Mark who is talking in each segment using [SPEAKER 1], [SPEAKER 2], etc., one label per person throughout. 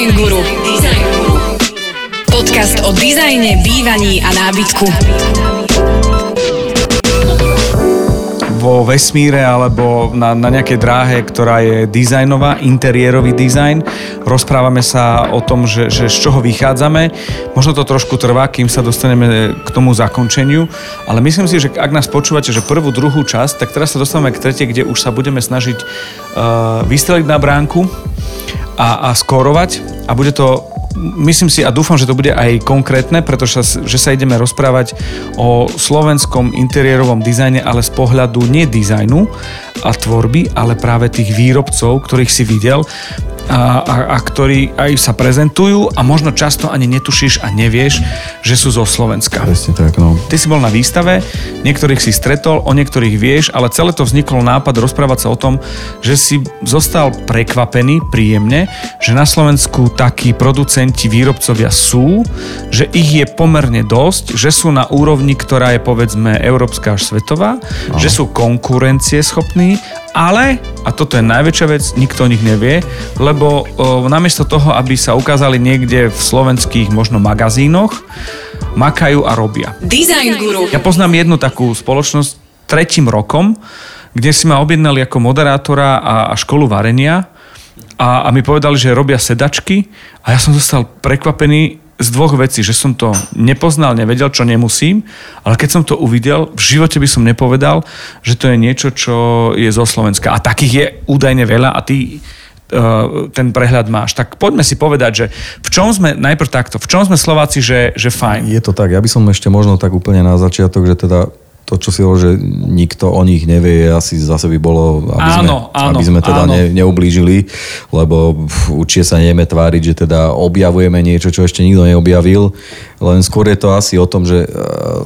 [SPEAKER 1] Design Guru. Podcast o dizajne, bývaní a nábytku.
[SPEAKER 2] Vo vesmíre alebo na, na nejakej dráhe, ktorá je dizajnová, interiérový dizajn. Rozprávame sa o tom, že, že z čoho vychádzame. Možno to trošku trvá, kým sa dostaneme k tomu zakončeniu, ale myslím si, že ak nás počúvate, že prvú, druhú časť, tak teraz sa dostávame k tretej, kde už sa budeme snažiť uh, vystreliť na bránku a, a skórovať a bude to myslím si a dúfam, že to bude aj konkrétne, pretože že sa ideme rozprávať o slovenskom interiérovom dizajne, ale z pohľadu nie dizajnu a tvorby, ale práve tých výrobcov, ktorých si videl a, a, a ktorí aj sa prezentujú a možno často ani netušíš a nevieš, že sú zo Slovenska.
[SPEAKER 3] Presne tak, no.
[SPEAKER 2] Ty si bol na výstave, niektorých si stretol, o niektorých vieš, ale celé to vzniklo nápad rozprávať sa o tom, že si zostal prekvapený príjemne, že na Slovensku takí producenti, výrobcovia sú, že ich je pomerne dosť, že sú na úrovni, ktorá je povedzme európska až svetová, Aha. že sú konkurencieschopní ale, a toto je najväčšia vec, nikto o nich nevie, lebo o, namiesto toho, aby sa ukázali niekde v slovenských možno magazínoch, makajú a robia.
[SPEAKER 1] Design Guru.
[SPEAKER 2] Ja poznám jednu takú spoločnosť tretím rokom, kde si ma objednali ako moderátora a, a školu varenia a, a mi povedali, že robia sedačky a ja som zostal prekvapený, z dvoch vecí, že som to nepoznal, nevedel, čo nemusím, ale keď som to uvidel, v živote by som nepovedal, že to je niečo, čo je zo Slovenska. A takých je údajne veľa a ty uh, ten prehľad máš. Tak poďme si povedať, že v čom sme, najprv takto, v čom sme Slováci, že, že fajn?
[SPEAKER 3] Je to tak, ja by som ešte možno tak úplne na začiatok, že teda to, čo si hovoril, že nikto o nich nevie, asi zase by bolo, aby
[SPEAKER 2] áno,
[SPEAKER 3] sme,
[SPEAKER 2] áno,
[SPEAKER 3] aby sme teda
[SPEAKER 2] áno.
[SPEAKER 3] ne, neublížili, lebo určite sa nejeme tváriť, že teda objavujeme niečo, čo ešte nikto neobjavil. Len skôr je to asi o tom, že e,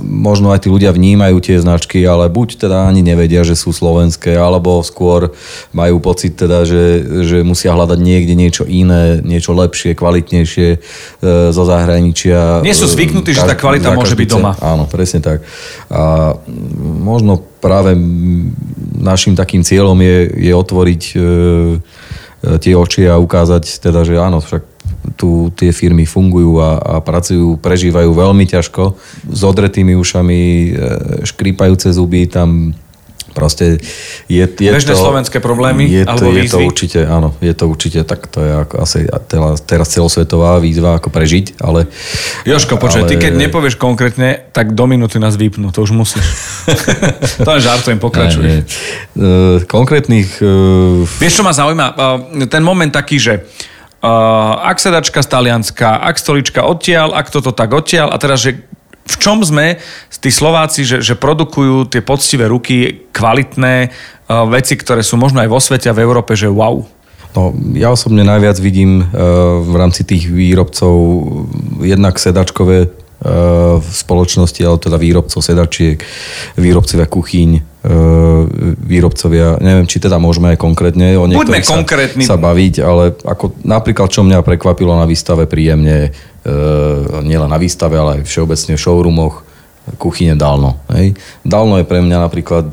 [SPEAKER 3] možno aj tí ľudia vnímajú tie značky, ale buď teda ani nevedia, že sú slovenské, alebo skôr majú pocit teda, že, že musia hľadať niekde niečo iné, niečo lepšie, kvalitnejšie e, zo zahraničia.
[SPEAKER 2] Nie sú zvyknutí, že tá kvalita môže byť doma.
[SPEAKER 3] Áno, presne tak. A možno práve našim takým cieľom je, je otvoriť e, tie oči a ukázať teda, že áno, však tu tie firmy fungujú a, a pracujú, prežívajú veľmi ťažko, s odretými ušami, e, škrípajúce zuby, tam proste je, je
[SPEAKER 2] Bežné
[SPEAKER 3] to...
[SPEAKER 2] slovenské problémy
[SPEAKER 3] je
[SPEAKER 2] alebo
[SPEAKER 3] to,
[SPEAKER 2] výzvy?
[SPEAKER 3] Je to určite, áno, je to určite, tak to je ako asi teraz, celosvetová výzva, ako prežiť, ale...
[SPEAKER 2] Joško, počuj,
[SPEAKER 3] ale...
[SPEAKER 2] ty keď nepovieš konkrétne, tak do minúty nás vypnú, to už musíš. to len žartujem, pokračuj.
[SPEAKER 3] Nie, nie. E, konkrétnych... E,
[SPEAKER 2] Vieš, čo ma zaujíma? E, ten moment taký, že ak sedačka z Talianska, ak stolička odtiaľ, ak toto tak odtiaľ a teraz, že v čom sme tí Slováci, že, že produkujú tie poctivé ruky, kvalitné uh, veci, ktoré sú možno aj vo svete a v Európe, že wow.
[SPEAKER 3] No, ja osobne najviac vidím uh, v rámci tých výrobcov jednak sedačkové v spoločnosti, ale teda výrobcov sedačiek, výrobcovia kuchyň, výrobcovia, neviem, či teda môžeme konkrétne o
[SPEAKER 2] Buďme
[SPEAKER 3] niektorých
[SPEAKER 2] konkrétni.
[SPEAKER 3] sa, sa baviť, ale ako napríklad, čo mňa prekvapilo na výstave príjemne, nielen na výstave, ale aj všeobecne v showroomoch, kuchyne Dalno. Hej. Dalno je pre mňa napríklad,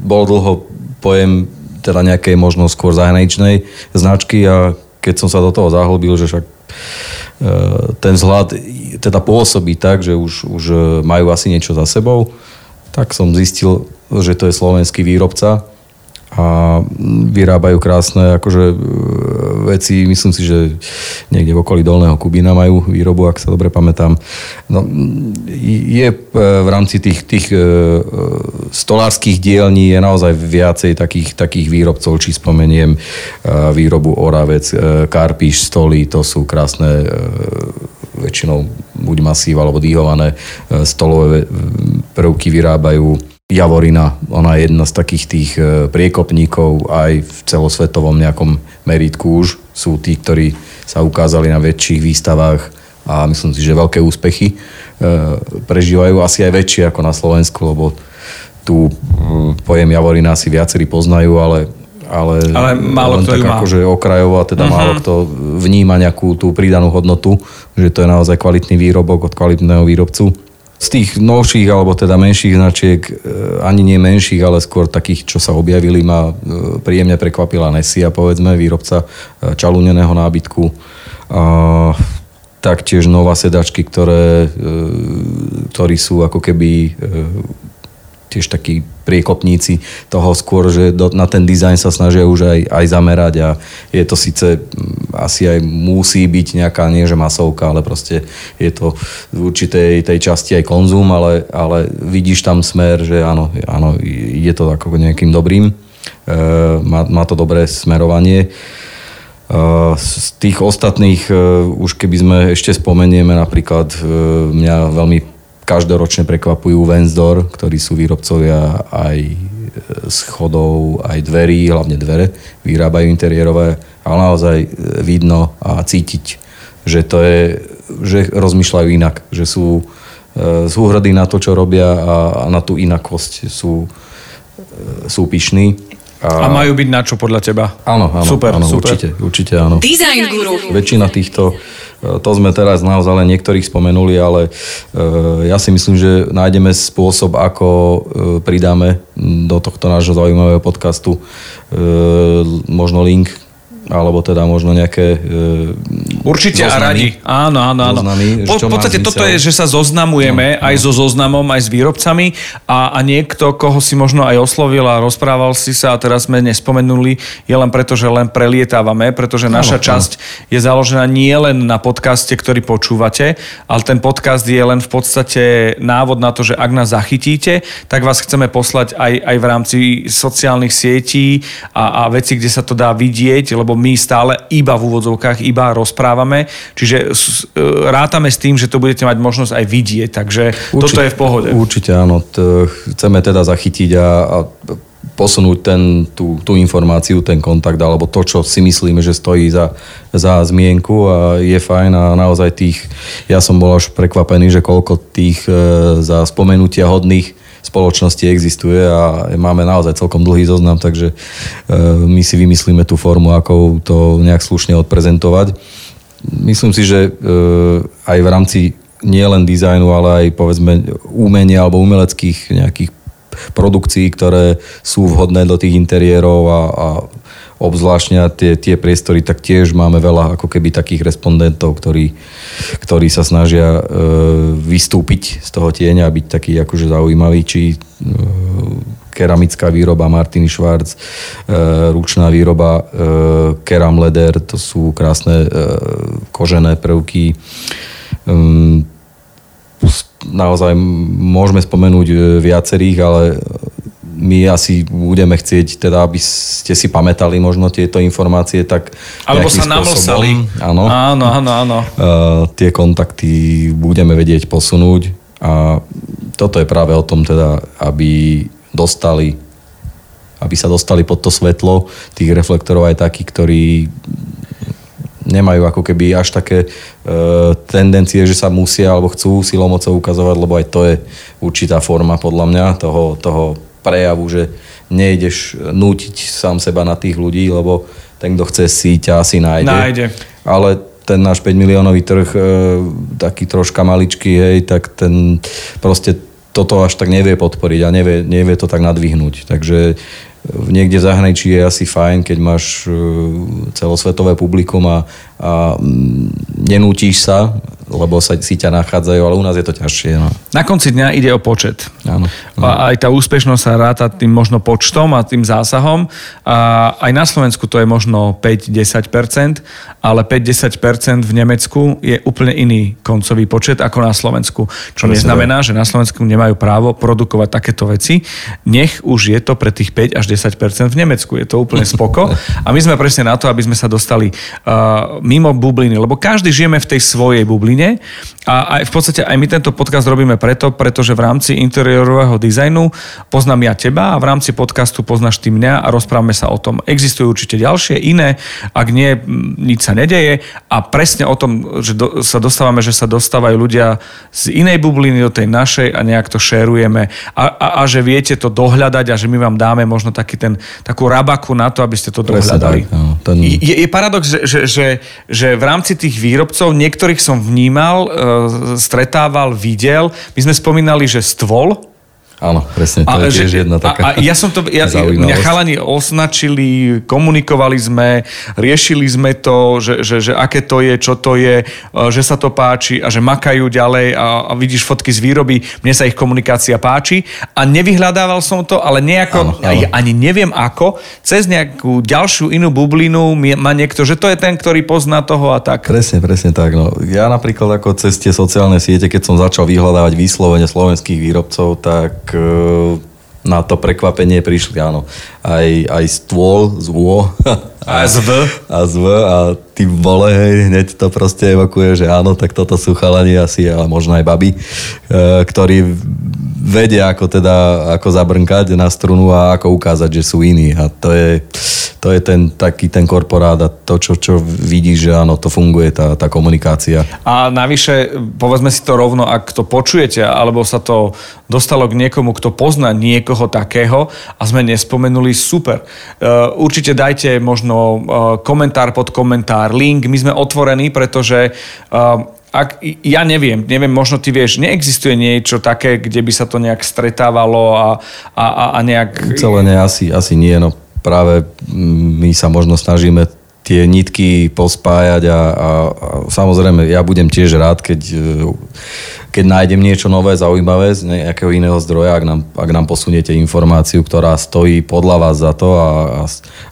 [SPEAKER 3] bol dlho pojem teda nejakej možno skôr zahraničnej značky a keď som sa do toho zahlbil, že však ten vzhľad teda pôsobí tak, že už, už majú asi niečo za sebou, tak som zistil, že to je slovenský výrobca a vyrábajú krásne akože veci, myslím si, že niekde v okolí Dolného Kubína majú výrobu, ak sa dobre pamätám. No, je v rámci tých, tých stolárskych dielní je naozaj viacej takých, takých výrobcov, či spomeniem výrobu Oravec, Karpíš, Stoly, to sú krásne väčšinou buď masív alebo dýhované stolové prvky vyrábajú Javorina, ona je jedna z takých tých priekopníkov aj v celosvetovom nejakom meritku už. Sú tí, ktorí sa ukázali na väčších výstavách a myslím si, že veľké úspechy prežívajú asi aj väčšie ako na Slovensku, lebo tu pojem Javorina si viacerí poznajú, ale ale,
[SPEAKER 2] ale málo
[SPEAKER 3] len
[SPEAKER 2] kto
[SPEAKER 3] tak akože okrajovo a teda uh-huh. málo kto vníma nejakú tú pridanú hodnotu, že to je naozaj kvalitný výrobok od kvalitného výrobcu. Z tých novších alebo teda menších značiek, ani nie menších, ale skôr takých, čo sa objavili, ma príjemne prekvapila Nessia, povedzme, výrobca čalúneného nábytku. A taktiež nova sedačky, ktoré, e, ktorí sú ako keby e, tiež takí priekopníci toho skôr, že do, na ten dizajn sa snažia už aj, aj zamerať a je to síce asi aj musí byť nejaká, nie že masovka, ale proste je to v určitej tej časti aj konzum, ale, ale vidíš tam smer, že áno, áno je to ako nejakým dobrým, e, má, má to dobré smerovanie. Uh, z tých ostatných, uh, už keby sme ešte spomenieme, napríklad uh, mňa veľmi každoročne prekvapujú Vensdor, ktorí sú výrobcovia aj e, schodov, aj dverí, hlavne dvere, vyrábajú interiérové, ale naozaj e, vidno a cítiť, že to je, že rozmýšľajú inak, že sú, e, sú hrdí na to, čo robia a, a na tú inakosť sú, sú pyšní.
[SPEAKER 2] A, a majú byť na čo podľa teba?
[SPEAKER 3] Áno, áno,
[SPEAKER 2] super,
[SPEAKER 3] áno
[SPEAKER 2] super.
[SPEAKER 3] určite, určite áno.
[SPEAKER 1] Design Guru.
[SPEAKER 3] Väčšina týchto to sme teraz naozaj len niektorých spomenuli, ale e, ja si myslím, že nájdeme spôsob, ako e, pridáme do tohto nášho zaujímavého podcastu e, možno link alebo teda možno nejaké...
[SPEAKER 2] E, Určite zoznamy, a radi. Áno, áno, áno. Zoznamy, po, v podstate toto je, že sa zoznamujeme no, aj no. so zoznamom, aj s výrobcami a, a niekto, koho si možno aj oslovil a rozprával si sa a teraz sme nespomenuli, je len preto, že len prelietávame, pretože naša áno, časť áno. je založená nie len na podcaste, ktorý počúvate, ale ten podcast je len v podstate návod na to, že ak nás zachytíte, tak vás chceme poslať aj, aj v rámci sociálnych sietí a, a veci, kde sa to dá vidieť, lebo my stále iba v úvodzovkách, iba rozprávame, čiže e, rátame s tým, že to budete mať možnosť aj vidieť, takže určite, toto je v pohode.
[SPEAKER 3] Určite áno, chceme teda zachytiť a, a posunúť ten, tú, tú informáciu, ten kontakt alebo to, čo si myslíme, že stojí za, za zmienku a je fajn a naozaj tých, ja som bol až prekvapený, že koľko tých e, za spomenutia hodných spoločnosti existuje a máme naozaj celkom dlhý zoznam, takže e, my si vymyslíme tú formu, ako to nejak slušne odprezentovať. Myslím si, že e, aj v rámci nielen dizajnu, ale aj povedzme umenia alebo umeleckých nejakých produkcií, ktoré sú vhodné do tých interiérov a, a obzvláštne tie, tie priestory, tak tiež máme veľa ako keby takých respondentov, ktorí, ktorí sa snažia e, vystúpiť z toho tieňa a byť taký akože zaujímavý, či e, keramická výroba Martiny Schwarz, e, ručná výroba e, Keram Leder, to sú krásne e, kožené prvky. E, naozaj môžeme spomenúť e, viacerých, ale my asi budeme chcieť, teda aby ste si pamätali možno tieto informácie, tak
[SPEAKER 2] Alebo sa namlsali.
[SPEAKER 3] Áno.
[SPEAKER 2] Áno, áno, áno.
[SPEAKER 3] Uh, tie kontakty budeme vedieť posunúť a toto je práve o tom teda, aby dostali aby sa dostali pod to svetlo tých reflektorov aj takí, ktorí nemajú ako keby až také e, tendencie, že sa musia alebo chcú silomocou ukazovať, lebo aj to je určitá forma podľa mňa toho, toho prejavu, že nejdeš nútiť sám seba na tých ľudí, lebo ten, kto chce si ťa asi nájde.
[SPEAKER 2] Nájde.
[SPEAKER 3] Ale ten náš 5 miliónový trh, e, taký troška maličký, hej, tak ten proste toto až tak nevie podporiť a nevie, nevie to tak nadvihnúť. Takže niekde v zahraničí je asi fajn, keď máš e, celosvetové publikum a, a mm, nenútiš sa lebo sa, si ťa nachádzajú, ale u nás je to ťažšie. No.
[SPEAKER 2] Na konci dňa ide o počet.
[SPEAKER 3] Áno.
[SPEAKER 2] A aj tá úspešnosť sa ráta tým možno počtom a tým zásahom. A aj na Slovensku to je možno 5-10%, ale 5-10% v Nemecku je úplne iný koncový počet ako na Slovensku. Čo neznamená, že na Slovensku nemajú právo produkovať takéto veci. Nech už je to pre tých 5 až 10% v Nemecku. Je to úplne spoko. A my sme presne na to, aby sme sa dostali uh, mimo bubliny, lebo každý žijeme v tej svojej bubline Žiline. A aj v podstate aj my tento podcast robíme preto, pretože v rámci interiérového dizajnu poznám ja teba a v rámci podcastu poznáš ty mňa a rozprávame sa o tom. Existujú určite ďalšie, iné, ak nie, nič sa nedeje a presne o tom, že do, sa dostávame, že sa dostávajú ľudia z inej bubliny do tej našej a nejak to šerujeme a, a, a že viete to dohľadať a že my vám dáme možno taký ten, takú rabaku na to, aby ste to dohľadali.
[SPEAKER 3] no, ten...
[SPEAKER 2] je, je paradox, že, že, že, že v rámci tých výrobcov niektorých som vnímal vnímal, e, stretával, videl. My sme spomínali, že stôl,
[SPEAKER 3] Áno, presne, to a, je tiež že, jedna taká
[SPEAKER 2] a, a ja som to, ja, mňa chalani označili, komunikovali sme, riešili sme to, že, že, že aké to je, čo to je, e, že sa to páči a že makajú ďalej a, a vidíš fotky z výroby, mne sa ich komunikácia páči a nevyhľadával som to, ale nejako, áno, áno. ani neviem ako, cez nejakú ďalšiu inú bublinu má niekto, že to je ten, ktorý pozná toho a tak.
[SPEAKER 3] Presne, presne tak. No. Ja napríklad ako cez tie sociálne siete, keď som začal vyhľadávať vyslovene slovenských výrobcov, tak E, na to prekvapenie prišli, áno. Aj, aj stôl z ÚO.
[SPEAKER 2] A z V.
[SPEAKER 3] A z V. A ty vole, hej, hneď to proste evokuje, že áno, tak toto sú chalani asi, ale možno aj baby, e, ktorí vedia, ako teda, ako zabrnkať na strunu a ako ukázať, že sú iní. A to je, to je ten taký ten korporát a to, čo, čo vidí, že áno, to funguje, tá, tá komunikácia.
[SPEAKER 2] A navyše, povedzme si to rovno, ak to počujete, alebo sa to dostalo k niekomu, kto pozná niekoho takého a sme nespomenuli, super. Uh, určite dajte možno uh, komentár pod komentár, link, my sme otvorení, pretože uh, ak, ja neviem, neviem, možno ty vieš, neexistuje niečo také, kde by sa to nejak stretávalo a, a, a nejak...
[SPEAKER 3] Celé nie, asi, asi nie, no práve my sa možno snažíme tie nitky pospájať a, a, a samozrejme ja budem tiež rád, keď keď nájdem niečo nové, zaujímavé z nejakého iného zdroja, ak nám, ak nám posuniete informáciu, ktorá stojí podľa vás za to a, a,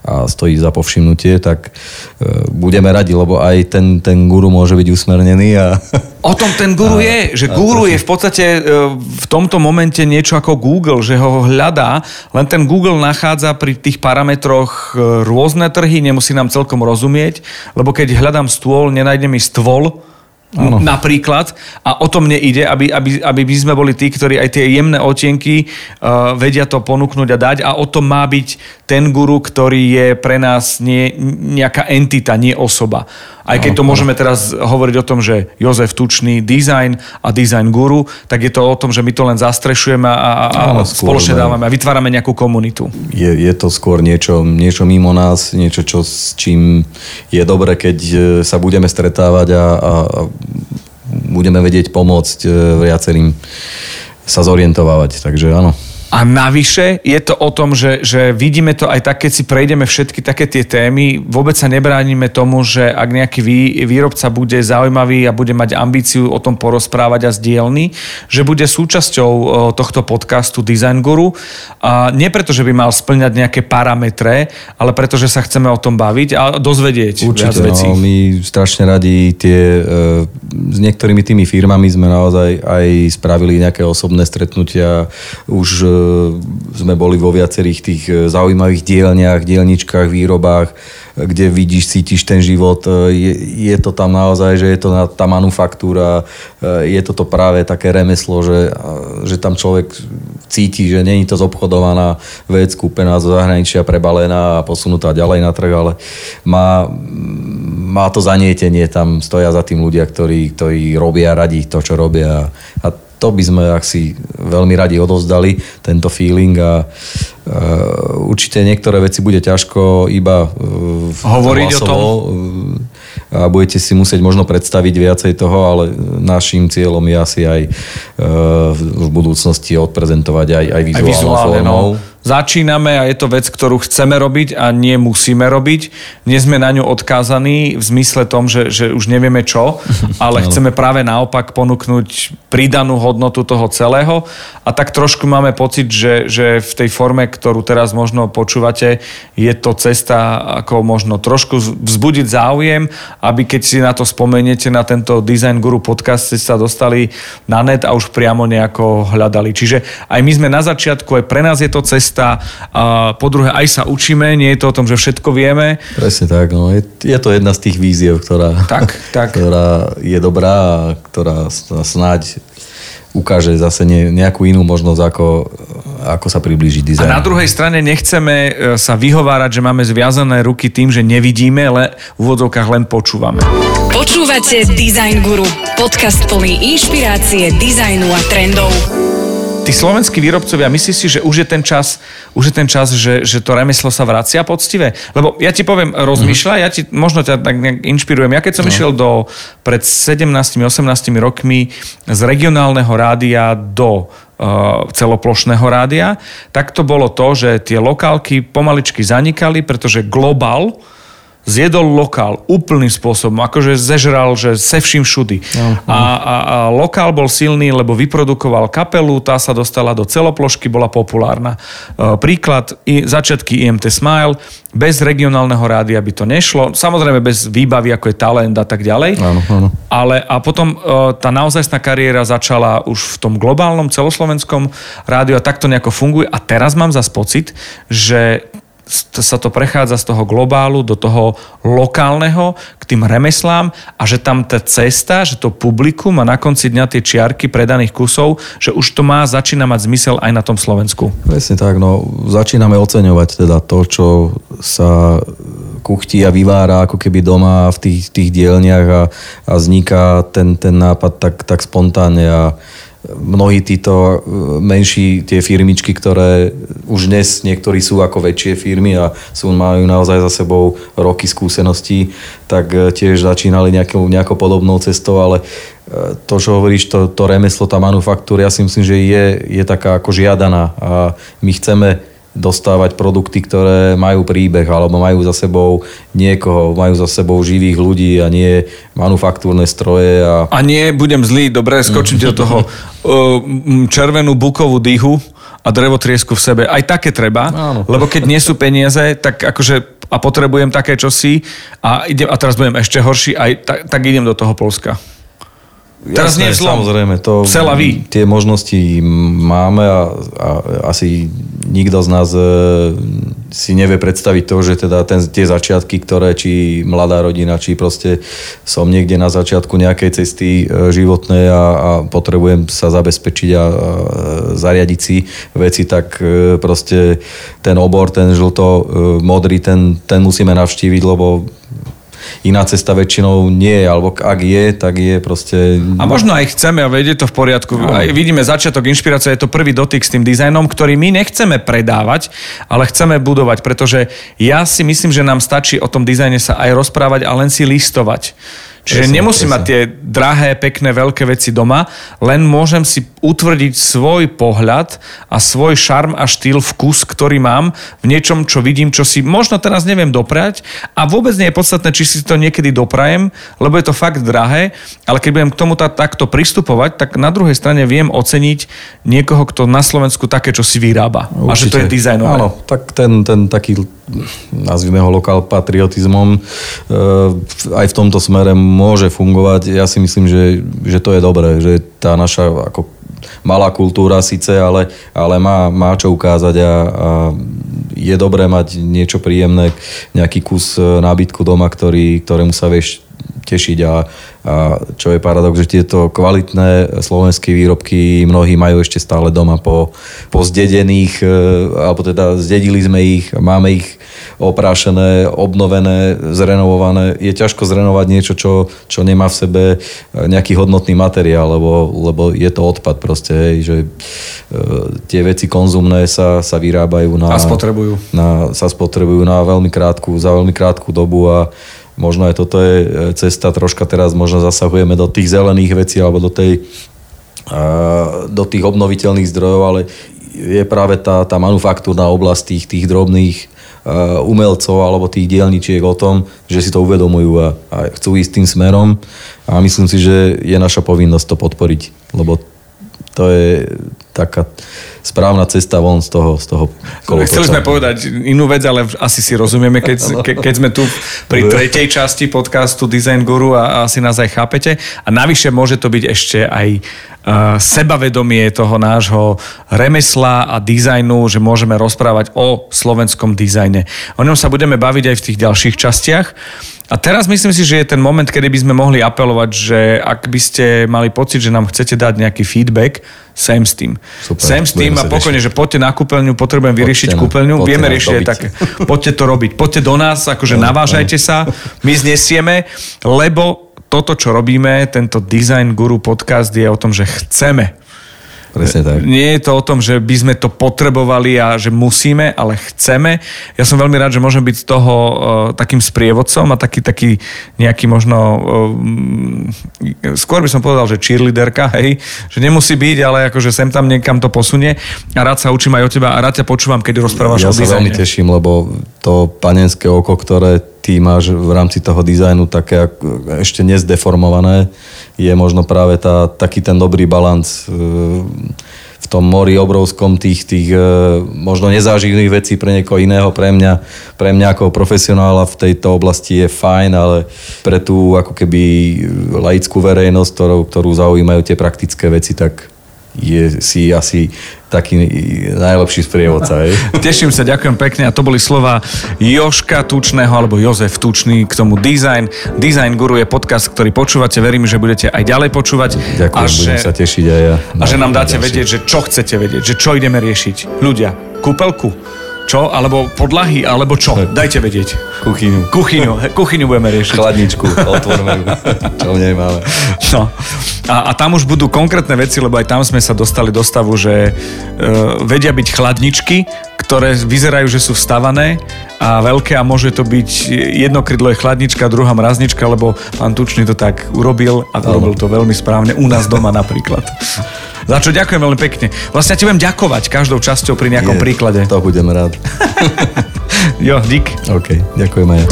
[SPEAKER 3] a stojí za povšimnutie, tak e, budeme radi, lebo aj ten, ten guru môže byť usmernený. A,
[SPEAKER 2] o tom ten guru a, je, že guru je v podstate e, v tomto momente niečo ako Google, že ho hľadá, len ten Google nachádza pri tých parametroch e, rôzne trhy, nemusí nám celkom rozumieť, lebo keď hľadám stôl, nenájdem mi stôl, Ano. Napríklad. A o tom mne ide, aby, aby, aby my sme boli tí, ktorí aj tie jemné otienky uh, vedia to ponúknuť a dať. A o tom má byť ten guru, ktorý je pre nás nie, nejaká entita, nie osoba. Aj keď to môžeme teraz hovoriť o tom, že Jozef Tučný design a design guru, tak je to o tom, že my to len zastrešujeme a, a, a spoločne dávame a vytvárame nejakú komunitu.
[SPEAKER 3] Je, je to skôr niečo, niečo mimo nás, niečo, čo, s čím je dobre, keď e, sa budeme stretávať a, a, a budeme vedieť pomôcť e, viacerým sa zorientovať. Takže áno.
[SPEAKER 2] A navyše je to o tom, že, že vidíme to aj tak, keď si prejdeme všetky také tie témy, vôbec sa nebránime tomu, že ak nejaký vý, výrobca bude zaujímavý a bude mať ambíciu o tom porozprávať a zdieľný, že bude súčasťou tohto podcastu Design Guru. A nie preto, že by mal splňať nejaké parametre, ale preto, že sa chceme o tom baviť a dozvedieť
[SPEAKER 3] Určite,
[SPEAKER 2] viac vecí.
[SPEAKER 3] No, my strašne radi tie, e, s niektorými tými firmami sme naozaj aj spravili nejaké osobné stretnutia už e, sme boli vo viacerých tých e, zaujímavých dielniach, dielničkách, výrobách, kde vidíš, cítiš ten život. E, je, je to tam naozaj, že je to tá manufaktúra, e, je to to práve také remeslo, že, že tam človek cíti, že není to zobchodovaná vec, kúpená zo zahraničia, prebalená a posunutá ďalej na trh, ale má, má to zanietenie, tam stoja za tým ľudia, ktorí, ktorí robia radi to, čo robia a to by sme asi veľmi radi odovzdali, tento feeling a uh, určite niektoré veci bude ťažko iba uh,
[SPEAKER 2] hovoriť o tom.
[SPEAKER 3] A budete si musieť možno predstaviť viacej toho, ale našim cieľom je asi aj uh, v budúcnosti odprezentovať aj, aj vizuálnou aj vizuálne, no. formou. No
[SPEAKER 2] začíname a je to vec, ktorú chceme robiť a nie musíme robiť. Nie sme na ňu odkázaní v zmysle tom, že, že už nevieme čo, ale chceme práve naopak ponúknuť pridanú hodnotu toho celého a tak trošku máme pocit, že, že v tej forme, ktorú teraz možno počúvate, je to cesta ako možno trošku vzbudiť záujem, aby keď si na to spomeniete na tento Design Guru podcast, ste sa dostali na net a už priamo nejako hľadali. Čiže aj my sme na začiatku, aj pre nás je to cesta cesta a po druhé aj sa učíme, nie je to o tom, že všetko vieme.
[SPEAKER 3] Presne tak, no. je, je to jedna z tých víziev, ktorá,
[SPEAKER 2] tak, tak.
[SPEAKER 3] ktorá je dobrá a ktorá snáď ukáže zase ne, nejakú inú možnosť, ako, ako sa priblížiť dizajnu.
[SPEAKER 2] A na druhej strane nechceme e, sa vyhovárať, že máme zviazané ruky tým, že nevidíme, ale v úvodzovkách len počúvame.
[SPEAKER 1] Počúvate Design Guru, podcast plný inšpirácie, dizajnu a trendov
[SPEAKER 2] tí slovenskí výrobcovia, myslíš si, že už je ten čas, už je ten čas že, že to remeslo sa vracia poctivé? Lebo ja ti poviem, rozmýšľa, mm-hmm. ja ti možno ťa tak nejak inšpirujem. Ja keď som no. išiel do, pred 17-18 rokmi z regionálneho rádia do celoplošného rádia, tak to bolo to, že tie lokálky pomaličky zanikali, pretože Global, zjedol lokál úplným spôsobom, akože zežral, že se vším všudy. Uh-huh. A, a, a lokál bol silný, lebo vyprodukoval kapelu, tá sa dostala do celoplošky, bola populárna. E, príklad, i, začiatky IMT Smile, bez regionálneho rádia by to nešlo, samozrejme bez výbavy, ako je talent a tak ďalej.
[SPEAKER 3] Áno, áno.
[SPEAKER 2] Ale a potom e, tá naozajstná kariéra začala už v tom globálnom celoslovenskom rádiu a takto nejako funguje. A teraz mám zase pocit, že sa to prechádza z toho globálu do toho lokálneho k tým remeslám a že tam tá cesta, že to publikum a na konci dňa tie čiarky predaných kusov, že už to má, začína mať zmysel aj na tom Slovensku.
[SPEAKER 3] Presne tak, no začíname oceňovať teda to, čo sa kuchtí a vyvára ako keby doma v tých, tých dielniach a, a vzniká ten, ten nápad tak, tak spontánne a mnohí títo e, menší tie firmičky, ktoré už dnes niektorí sú ako väčšie firmy a sú, majú naozaj za sebou roky skúseností, tak e, tiež začínali nejakou, nejakou podobnou cestou, ale e, to, čo hovoríš, to, to remeslo, tá manufaktúra, ja si myslím, že je, je taká ako žiadaná a my chceme dostávať produkty, ktoré majú príbeh alebo majú za sebou niekoho, majú za sebou živých ľudí a nie manufaktúrne stroje. A,
[SPEAKER 2] a nie, budem zlý, dobre, skočím do toho červenú bukovú dýhu a drevotriesku v sebe. Aj také treba, Áno. lebo keď nie sú peniaze, tak akože a potrebujem také čosi a, idem, a teraz budem ešte horší, aj, tak, tak idem do toho Polska. Teraz Jasné, nie zlom.
[SPEAKER 3] Samozrejme, to, tie možnosti máme a, a asi nikto z nás e, si nevie predstaviť to, že teda ten, tie začiatky, ktoré či mladá rodina, či proste som niekde na začiatku nejakej cesty e, životnej a, a potrebujem sa zabezpečiť a, a zariadiť si veci, tak e, proste ten obor, ten žlto modrý, ten, ten musíme navštíviť, lebo iná cesta väčšinou nie je, alebo ak je, tak je proste...
[SPEAKER 2] A možno aj chceme a vedie to v poriadku. No. Aj vidíme začiatok inšpirácie, je to prvý dotyk s tým dizajnom, ktorý my nechceme predávať, ale chceme budovať, pretože ja si myslím, že nám stačí o tom dizajne sa aj rozprávať a len si listovať. Čiže presne, nemusím presne. mať tie drahé, pekné, veľké veci doma, len môžem si utvrdiť svoj pohľad a svoj šarm a štýl, vkus, ktorý mám v niečom, čo vidím, čo si možno teraz neviem doprať a vôbec nie je podstatné, či si to niekedy doprajem, lebo je to fakt drahé, ale keď budem k tomu takto pristupovať, tak na druhej strane viem oceniť niekoho, kto na Slovensku také, čo si vyrába. Určite. A že to je dizajnové.
[SPEAKER 3] Áno, tak ten, ten taký nazvime ho lokál patriotizmom, e, aj v tomto smere môže fungovať. Ja si myslím, že, že to je dobré, že tá naša ako malá kultúra síce, ale, ale má, má čo ukázať a, a je dobré mať niečo príjemné, nejaký kus e, nábytku doma, ktorý, ktorému sa vieš tešiť a, a čo je paradox, že tieto kvalitné slovenské výrobky mnohí majú ešte stále doma po, po zdedených, e, alebo teda zdedili sme ich, máme ich oprášené, obnovené, zrenovované. Je ťažko zrenovať niečo, čo, čo nemá v sebe nejaký hodnotný materiál, lebo, lebo je to odpad proste, hej, že e, tie veci konzumné sa, sa vyrábajú na...
[SPEAKER 2] A spotrebujú.
[SPEAKER 3] Na, sa spotrebujú na veľmi krátku, za veľmi krátku dobu a Možno aj toto je e, cesta, troška teraz možno zasahujeme do tých zelených vecí alebo do, tej, do tých obnoviteľných zdrojov, ale je práve tá, tá manufaktúrna oblasť tých, tých drobných umelcov alebo tých dielničiek o tom, že si to uvedomujú a, a chcú ísť tým smerom. A myslím si, že je naša povinnosť to podporiť, lebo to je taká správna cesta von z toho, z toho
[SPEAKER 2] kolotoča. Chceli sme povedať inú vec, ale asi si rozumieme, keď, ke, keď sme tu pri tretej časti podcastu Design Guru a, a asi nás aj chápete. A navyše môže to byť ešte aj uh, sebavedomie toho nášho remesla a dizajnu, že môžeme rozprávať o slovenskom dizajne. O ňom sa budeme baviť aj v tých ďalších častiach. A teraz myslím si, že je ten moment, kedy by sme mohli apelovať, že ak by ste mali pocit, že nám chcete dať nejaký feedback, sem s tým. Super, sem s tým a pokojne, že poďte na kúpeľňu, potrebujem vyriešiť kúpeľňu, vieme riešiť aj také. Poďte to robiť. Poďte do nás, akože no, navážajte no. sa, my znesieme, lebo toto, čo robíme, tento Design Guru podcast je o tom, že chceme
[SPEAKER 3] presne tak.
[SPEAKER 2] Nie je to o tom, že by sme to potrebovali a že musíme, ale chceme. Ja som veľmi rád, že môžem byť z toho uh, takým sprievodcom a taký, taký nejaký možno, uh, skôr by som povedal, že cheerleaderka, hej, že nemusí byť, ale akože sem tam niekam to posunie a rád sa učím aj od teba a rád ťa počúvam, keď rozprávaš
[SPEAKER 3] ja
[SPEAKER 2] o dizajne.
[SPEAKER 3] Ja sa veľmi teším, lebo to panenské oko, ktoré ty máš v rámci toho dizajnu také ešte nezdeformované, je možno práve tá, taký ten dobrý balans e, v tom mori obrovskom tých, tých e, možno nezáživných vecí pre niekoho iného, pre mňa, pre mňa ako profesionála v tejto oblasti je fajn, ale pre tú ako keby laickú verejnosť, ktorú, ktorú zaujímajú tie praktické veci, tak je si asi taký najlepší sprievodca. Hej?
[SPEAKER 2] Teším sa, ďakujem pekne. A to boli slova Joška Tučného alebo Jozef Tučný k tomu design. Design Guru je podcast, ktorý počúvate. Verím, že budete aj ďalej počúvať.
[SPEAKER 3] Ďakujem, a budem že, sa tešiť aj ja.
[SPEAKER 2] A že nám dáte vedieť, že čo chcete vedieť, že čo ideme riešiť. Ľudia, kúpelku, čo? Alebo podlahy? Alebo čo? Dajte vedieť.
[SPEAKER 3] Kuchyňu.
[SPEAKER 2] Kuchyňu. Kuchyňu budeme riešiť.
[SPEAKER 3] Chladničku. Otvorme Čo v nej máme.
[SPEAKER 2] No. A, a tam už budú konkrétne veci, lebo aj tam sme sa dostali do stavu, že uh, vedia byť chladničky, ktoré vyzerajú, že sú vstavané a veľké a môže to byť jedno krydlo je chladnička, druhá mraznička, lebo pán Tučný to tak urobil a urobil to veľmi správne u nás doma napríklad. Za čo ďakujem veľmi pekne. Vlastne ja ti budem ďakovať každou časťou pri nejakom Je, príklade.
[SPEAKER 3] To budem rád.
[SPEAKER 2] jo, dík.
[SPEAKER 3] OK, ďakujem aj.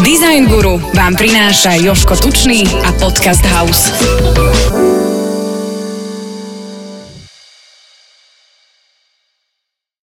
[SPEAKER 1] Design Guru vám prináša Joško Tučný a Podcast House.